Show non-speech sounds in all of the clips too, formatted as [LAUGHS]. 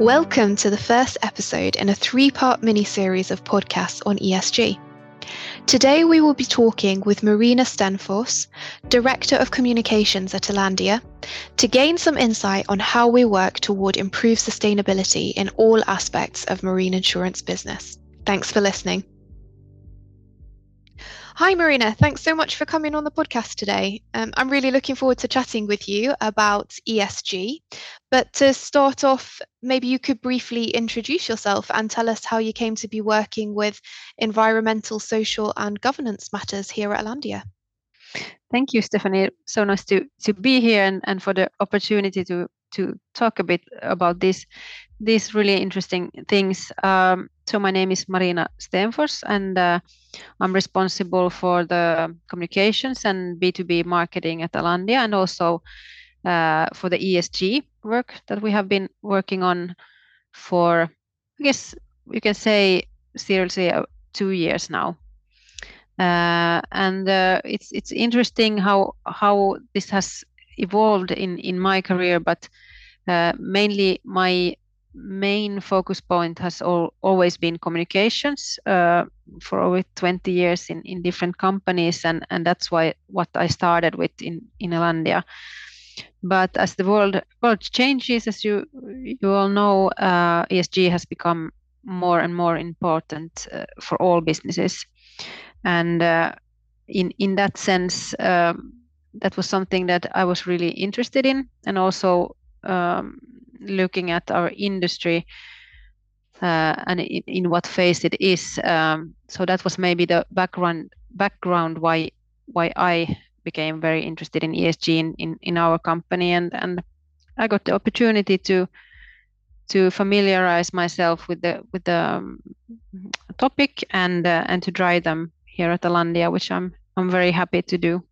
Welcome to the first episode in a three part mini series of podcasts on ESG. Today, we will be talking with Marina Stenfors, Director of Communications at Alandia, to gain some insight on how we work toward improved sustainability in all aspects of marine insurance business. Thanks for listening. Hi, Marina. Thanks so much for coming on the podcast today. Um, I'm really looking forward to chatting with you about ESG. But to start off, maybe you could briefly introduce yourself and tell us how you came to be working with environmental, social, and governance matters here at Alandia. Thank you, Stephanie. So nice to, to be here and, and for the opportunity to, to talk a bit about this these really interesting things. Um, so my name is Marina Stenfors, and uh, I'm responsible for the communications and B2B marketing at Alandia, and also uh, for the ESG work that we have been working on for, I guess you can say, seriously, uh, two years now. Uh, and uh, it's it's interesting how how this has evolved in in my career, but uh, mainly my main focus point has all, always been communications uh, for over 20 years in, in different companies and, and that's why what I started with in, in Alandia. But as the world world changes, as you you all know, uh, ESG has become more and more important uh, for all businesses, and uh, in in that sense, um, that was something that I was really interested in, and also um, looking at our industry uh, and in, in, what phase it is. Um, so that was maybe the background background why why I became very interested in ESG in, in, in our company and and I got the opportunity to to familiarize myself with the with the um, topic and uh, and to drive them here at Alandia, which I'm I'm very happy to do.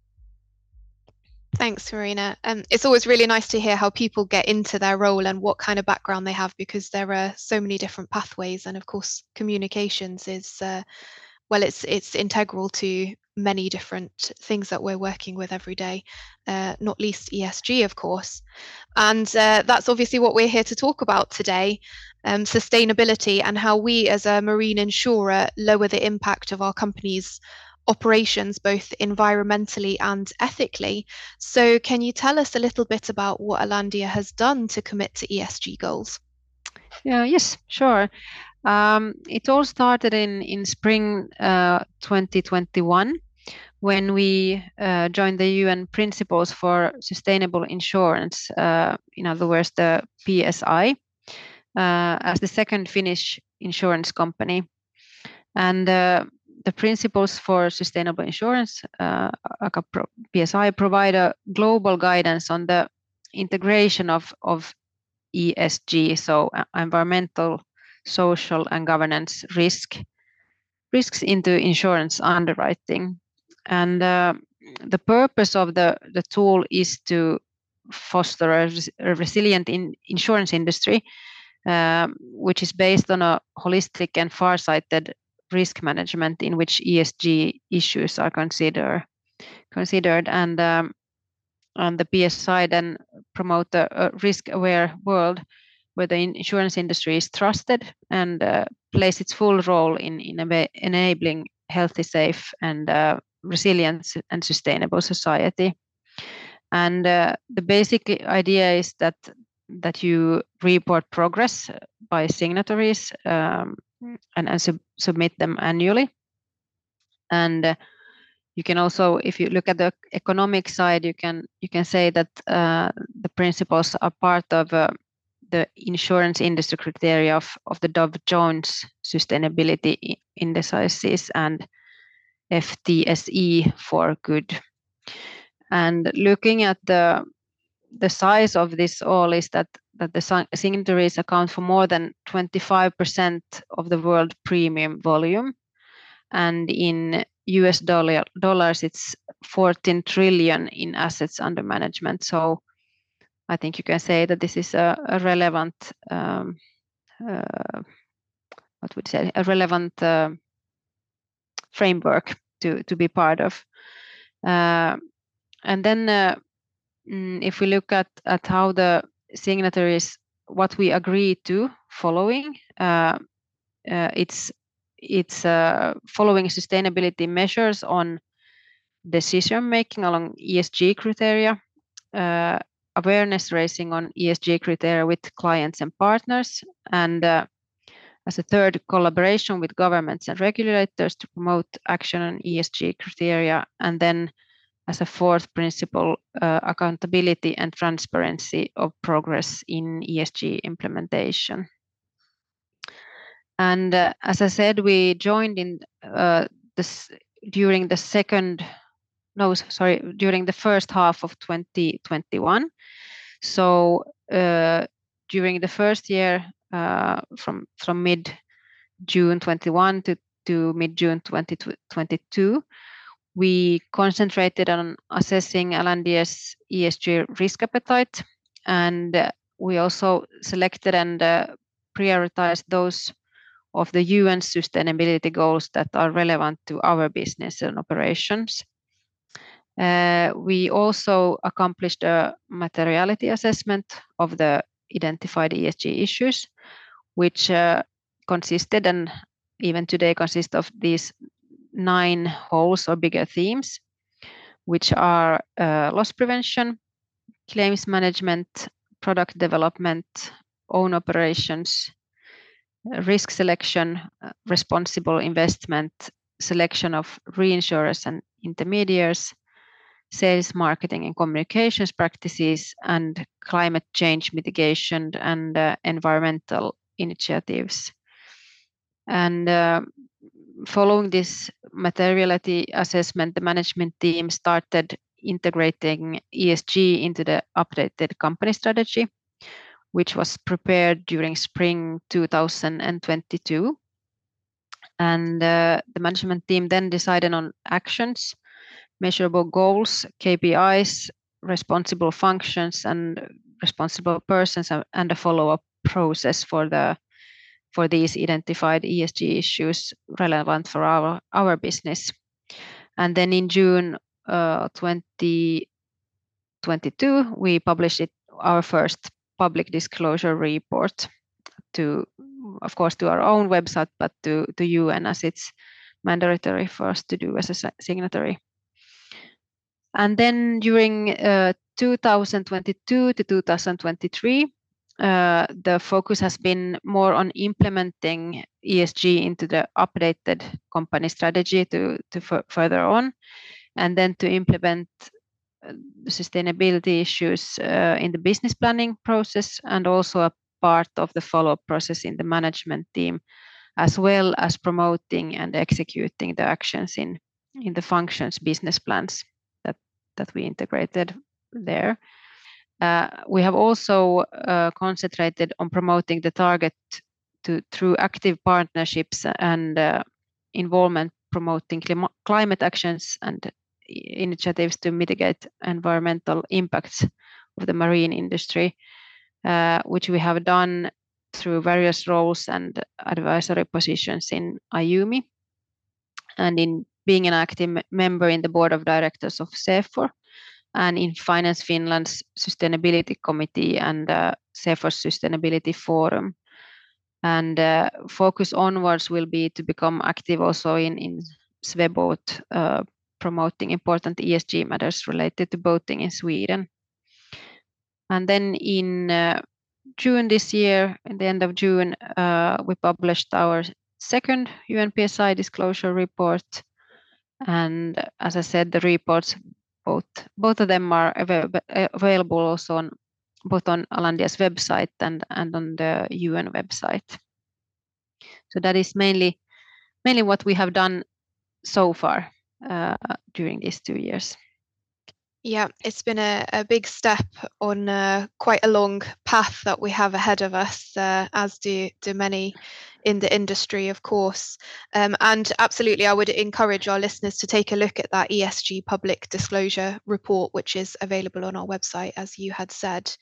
Thanks, Marina. Um, it's always really nice to hear how people get into their role and what kind of background they have because there are so many different pathways, and of course, communications is uh, well, it's it's integral to many different things that we're working with every day, uh, not least ESG, of course, and uh, that's obviously what we're here to talk about today. Um, sustainability and how we as a marine insurer lower the impact of our companies operations both environmentally and ethically. So, can you tell us a little bit about what Alandia has done to commit to ESG goals? Yeah, yes, sure. Um, it all started in in spring uh, 2021 when we uh, joined the UN Principles for Sustainable Insurance, uh, in other words, the PSI, uh, as the second Finnish insurance company. And uh, the principles for sustainable insurance, uh, PSI, provide a global guidance on the integration of, of ESG, so uh, environmental, social, and governance risk risks into insurance underwriting. And uh, the purpose of the, the tool is to foster a, res- a resilient in insurance industry, um, which is based on a holistic and far-sighted risk management in which ESG issues are consider, considered and um, on the PSI then promote a, a risk-aware world where the insurance industry is trusted and uh, plays its full role in, in enabling healthy, safe, and uh, resilient and sustainable society. And uh, the basic idea is that that you report progress by signatories um, and, and sub- submit them annually. And uh, you can also, if you look at the economic side, you can you can say that uh, the principles are part of uh, the insurance industry criteria of, of the Dow Jones sustainability indices and FTSE4Good. And looking at the the size of this all is that that the signatories account for more than 25% of the world premium volume. And in US dollar, dollars, it's 14 trillion in assets under management. So I think you can say that this is a, a relevant, um, uh, what would say, a relevant uh, framework to, to be part of. Uh, and then uh, mm, if we look at, at how the signatories what we agreed to following. Uh, uh, it's it's uh, following sustainability measures on decision making along ESG criteria, uh, awareness raising on ESG criteria with clients and partners, and uh, as a third, collaboration with governments and regulators to promote action on ESG criteria, and then as a fourth principle, uh, accountability and transparency of progress in ESG implementation. And uh, as I said, we joined in uh, this during the second, no, sorry, during the first half of 2021. So uh, during the first year, uh, from from mid June 21 to to mid June 2022, we concentrated on assessing Alandia's ESG risk appetite, and uh, we also selected and uh, prioritized those of the UN sustainability goals that are relevant to our business and operations. Uh, we also accomplished a materiality assessment of the identified ESG issues, which uh, consisted and even today consist of these nine holes or bigger themes, which are uh, loss prevention, claims management, product development, own operations, risk selection, uh, responsible investment, selection of reinsurers and intermediaries, sales, marketing, and communications practices, and climate change mitigation and uh, environmental initiatives. And uh, following this materiality assessment, the management team started integrating ESG into the updated company strategy, which was prepared during spring 2022. And uh, the management team then decided on actions, measurable goals, KPIs, responsible functions, and responsible persons, and a follow up process for the for these identified ESG issues relevant for our, our business. And then in June uh, 2022, we published it, our first public disclosure report to, of course, to our own website, but to, to UN as it's mandatory for us to do as a signatory. And then during uh, 2022 to 2023, uh, the focus has been more on implementing ESG into the updated company strategy to, to f- further on, and then to implement uh, sustainability issues uh, in the business planning process and also a part of the follow-up process in the management team, as well as promoting and executing the actions in, in the functions business plans that, that we integrated there. Uh, we have also uh, concentrated on promoting the target through active partnerships and uh, involvement promoting climate actions and initiatives to mitigate environmental impacts of the marine industry, which we have done through various roles and advisory positions in IUMI and in being an active member in the board of directors of CEFOR and in Finance Finland's Sustainability Committee and uh, Sustainability Forum. And uh, focus onwards will be to become active also in, in Sweboat, uh, promoting important ESG matters related to boating in Sweden. And then in uh, June this year, in the end of June, uh, we published our second UNPSI disclosure report. And as I said, the reports both both of them are available also on both on Alandia's website and and on the UN website. So that is mainly mainly what we have done so far uh, during these two years. Yeah, it's been a, a big step on uh, quite a long path that we have ahead of us, uh, as do, do many in the industry, of course. Um, and absolutely, I would encourage our listeners to take a look at that ESG public disclosure report, which is available on our website, as you had said.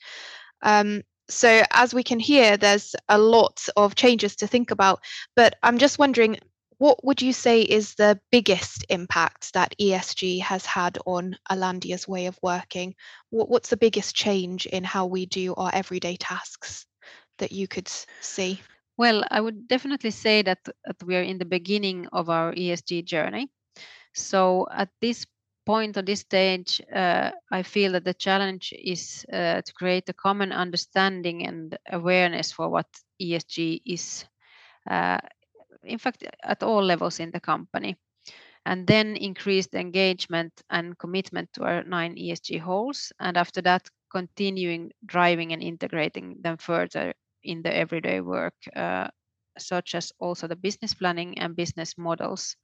Um, so, as we can hear, there's a lot of changes to think about, but I'm just wondering what would you say is the biggest impact that ESG has had on Alandia's way of working? What, what's the biggest change in how we do our everyday tasks? that you could see? Well, I would definitely say that, that we are in the beginning of our ESG journey. So at this point or this stage, uh, I feel that the challenge is uh, to create a common understanding and awareness for what ESG is, uh, in fact, at all levels in the company. And then increase the engagement and commitment to our nine ESG goals. And after that, continuing driving and integrating them further in the everyday work, uh, such as also the business planning and business models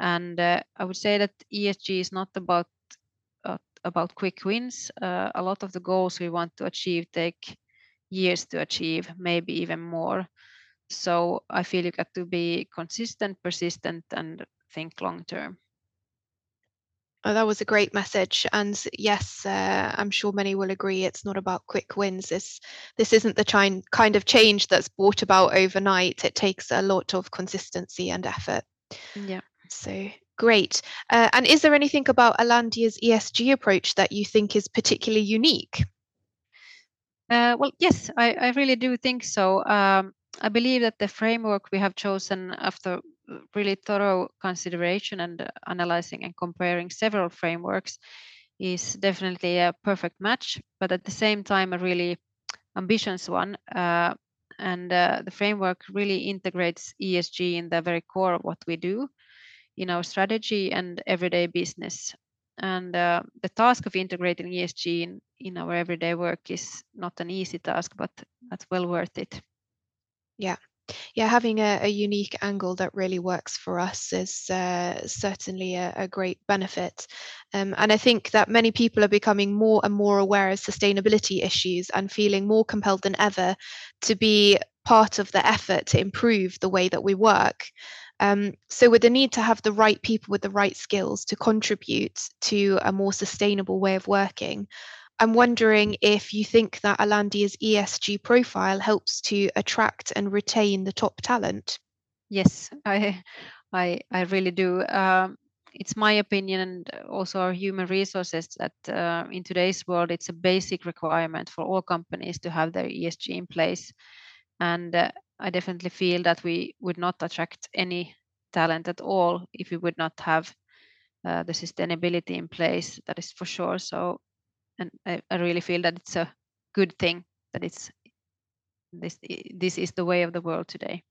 and uh, I would say that ESG is not about uh, about quick wins. Uh, a lot of the goals we want to achieve take years to achieve, maybe even more. So I feel you got to be consistent, persistent, and think long term. Oh, that was a great message, and yes, uh, I'm sure many will agree. It's not about quick wins. This this isn't the chi- kind of change that's brought about overnight. It takes a lot of consistency and effort. Yeah. So great. Uh, and is there anything about Alandia's ESG approach that you think is particularly unique? Uh, well, yes, I, I, really do think so. Um, I believe that the framework we have chosen after really thorough consideration and analyzing and comparing several frameworks is definitely a perfect match, but at the same time, a really ambitious one. Uh, and uh, the framework really integrates ESG in the very core of what we do in our strategy and everyday business. And uh, the task of integrating ESG in, in our everyday work is not an easy task, but that's well worth it. Yeah. Yeah, having a, a unique angle that really works for us is uh, certainly a, a, great benefit. Um, and I think that many people are becoming more and more aware of sustainability issues and feeling more compelled than ever to be part of the effort to improve the way that we work. Um, so, with the need to have the right people with the right skills to contribute to a more sustainable way of working, I'm wondering if you think that Alandia's ESG profile helps to attract and retain the top talent. Yes, I, I, I really do. Um, it's my opinion and also our human resources that uh, in today's world it's a basic requirement for all companies to have their ESG in place. And uh, I definitely feel that we would not attract any talent at all if we would not have uh, the sustainability in place. That is for sure. So, and I, I really feel that it's a good thing that it's this this is the way of the world today.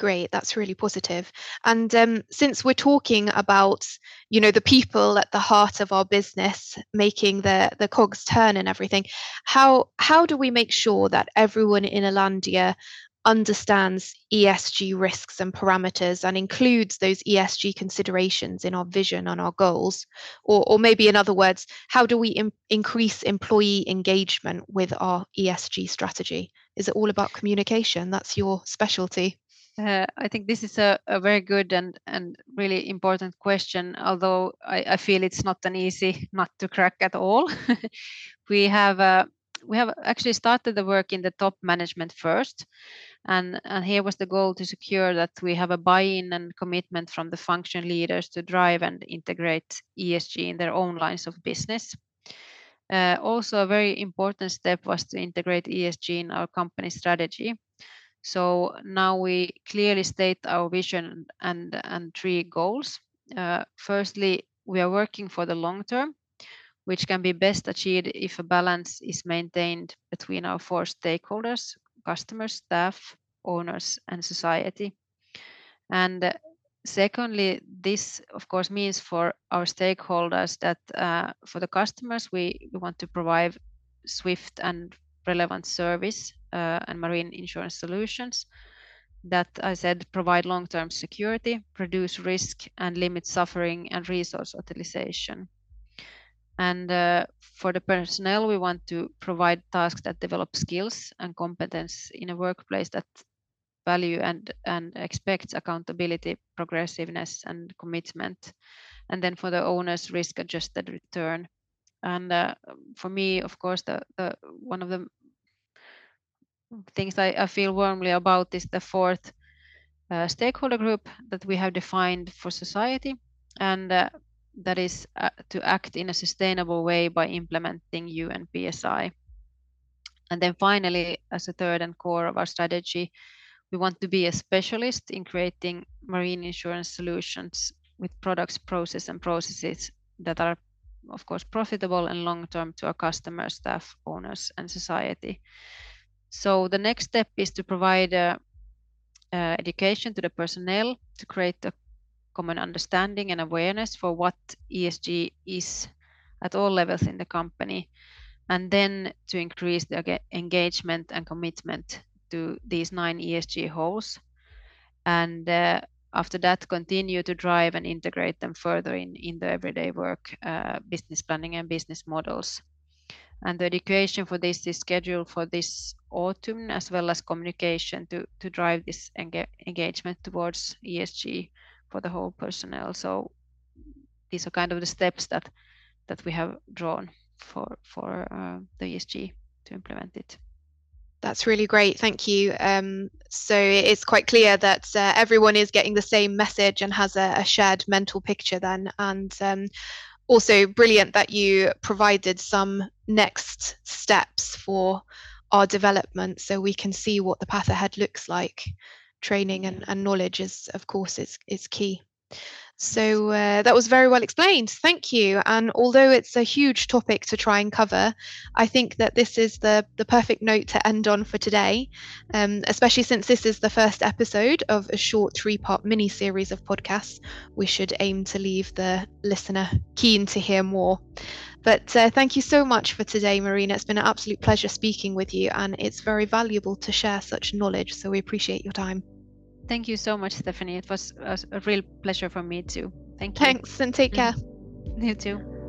Great that's really positive. And um, since we're talking about you know the people at the heart of our business making the the cogs turn and everything how how do we make sure that everyone in alandia understands ESG risks and parameters and includes those ESG considerations in our vision and our goals? Or, or maybe, in other words, how do we Im- increase employee engagement with our ESG strategy? Is it all about communication? That's your specialty. Uh, I think this is a, a, very good and, and really important question, although I, I feel it's not an easy nut to crack at all. [LAUGHS] we have uh, we have actually started the work in the top management first, and, and here was the goal to secure that we have a buy-in and commitment from the function leaders to drive and integrate ESG in their own lines of business. Uh, also, a very important step was to integrate ESG in our company strategy. So now we clearly state our vision and, and three goals. Uh, firstly, we are working for the long term, which can be best achieved if a balance is maintained between our four stakeholders customers, staff, owners, and society. And uh, secondly, this of course means for our stakeholders that uh, for the customers, we, we want to provide swift and relevant service uh, and marine insurance solutions that I said provide long-term security, reduce risk, and limit suffering and resource utilization. And uh, for the personnel, we want to provide tasks that develop skills and competence in a workplace that value and, and expects accountability, progressiveness, and commitment. And then for the owners, risk adjusted return. And uh, for me, of course, the, the one of the things I, I feel warmly about is the fourth uh, stakeholder group that we have defined for society. And uh, that is uh, to act in a sustainable way by implementing UNPSI. And then finally, as a third and core of our strategy, we want to be a specialist in creating marine insurance solutions with products, process, and processes that are, of course, profitable and long term to our customers, staff, owners, and society. So the next step is to provide uh, uh, education to the personnel to create a common understanding and awareness for what ESG is at all levels in the company, and then to increase the engagement and commitment to these nine ESG goals. And uh, after that, continue to drive and integrate them further in, in the everyday work, uh, business planning and business models. And the education for this is scheduled for this autumn, as well as communication to, to drive this enga engagement towards ESG for the whole personnel. So these are kind of the steps that that we have drawn for for uh, the ESG to implement it. That's really great. Thank you. Um, so it's quite clear that uh, everyone is getting the same message and has a, a shared mental picture then. And um, also brilliant that you provided some next steps for our development so we can see what the path ahead looks like. Training and, and knowledge is, of course, is, is key. So uh, that was very well explained. Thank you. And although it's a huge topic to try and cover, I think that this is the, the perfect note to end on for today, um, especially since this is the first episode of a short three part mini series of podcasts. We should aim to leave the listener keen to hear more. But uh, thank you so much for today, Marina. It's been an absolute pleasure speaking with you, and it's very valuable to share such knowledge. So we appreciate your time. Thank you so much, Stephanie. It was a real pleasure for me too. Thank you. Thanks and take care. You too.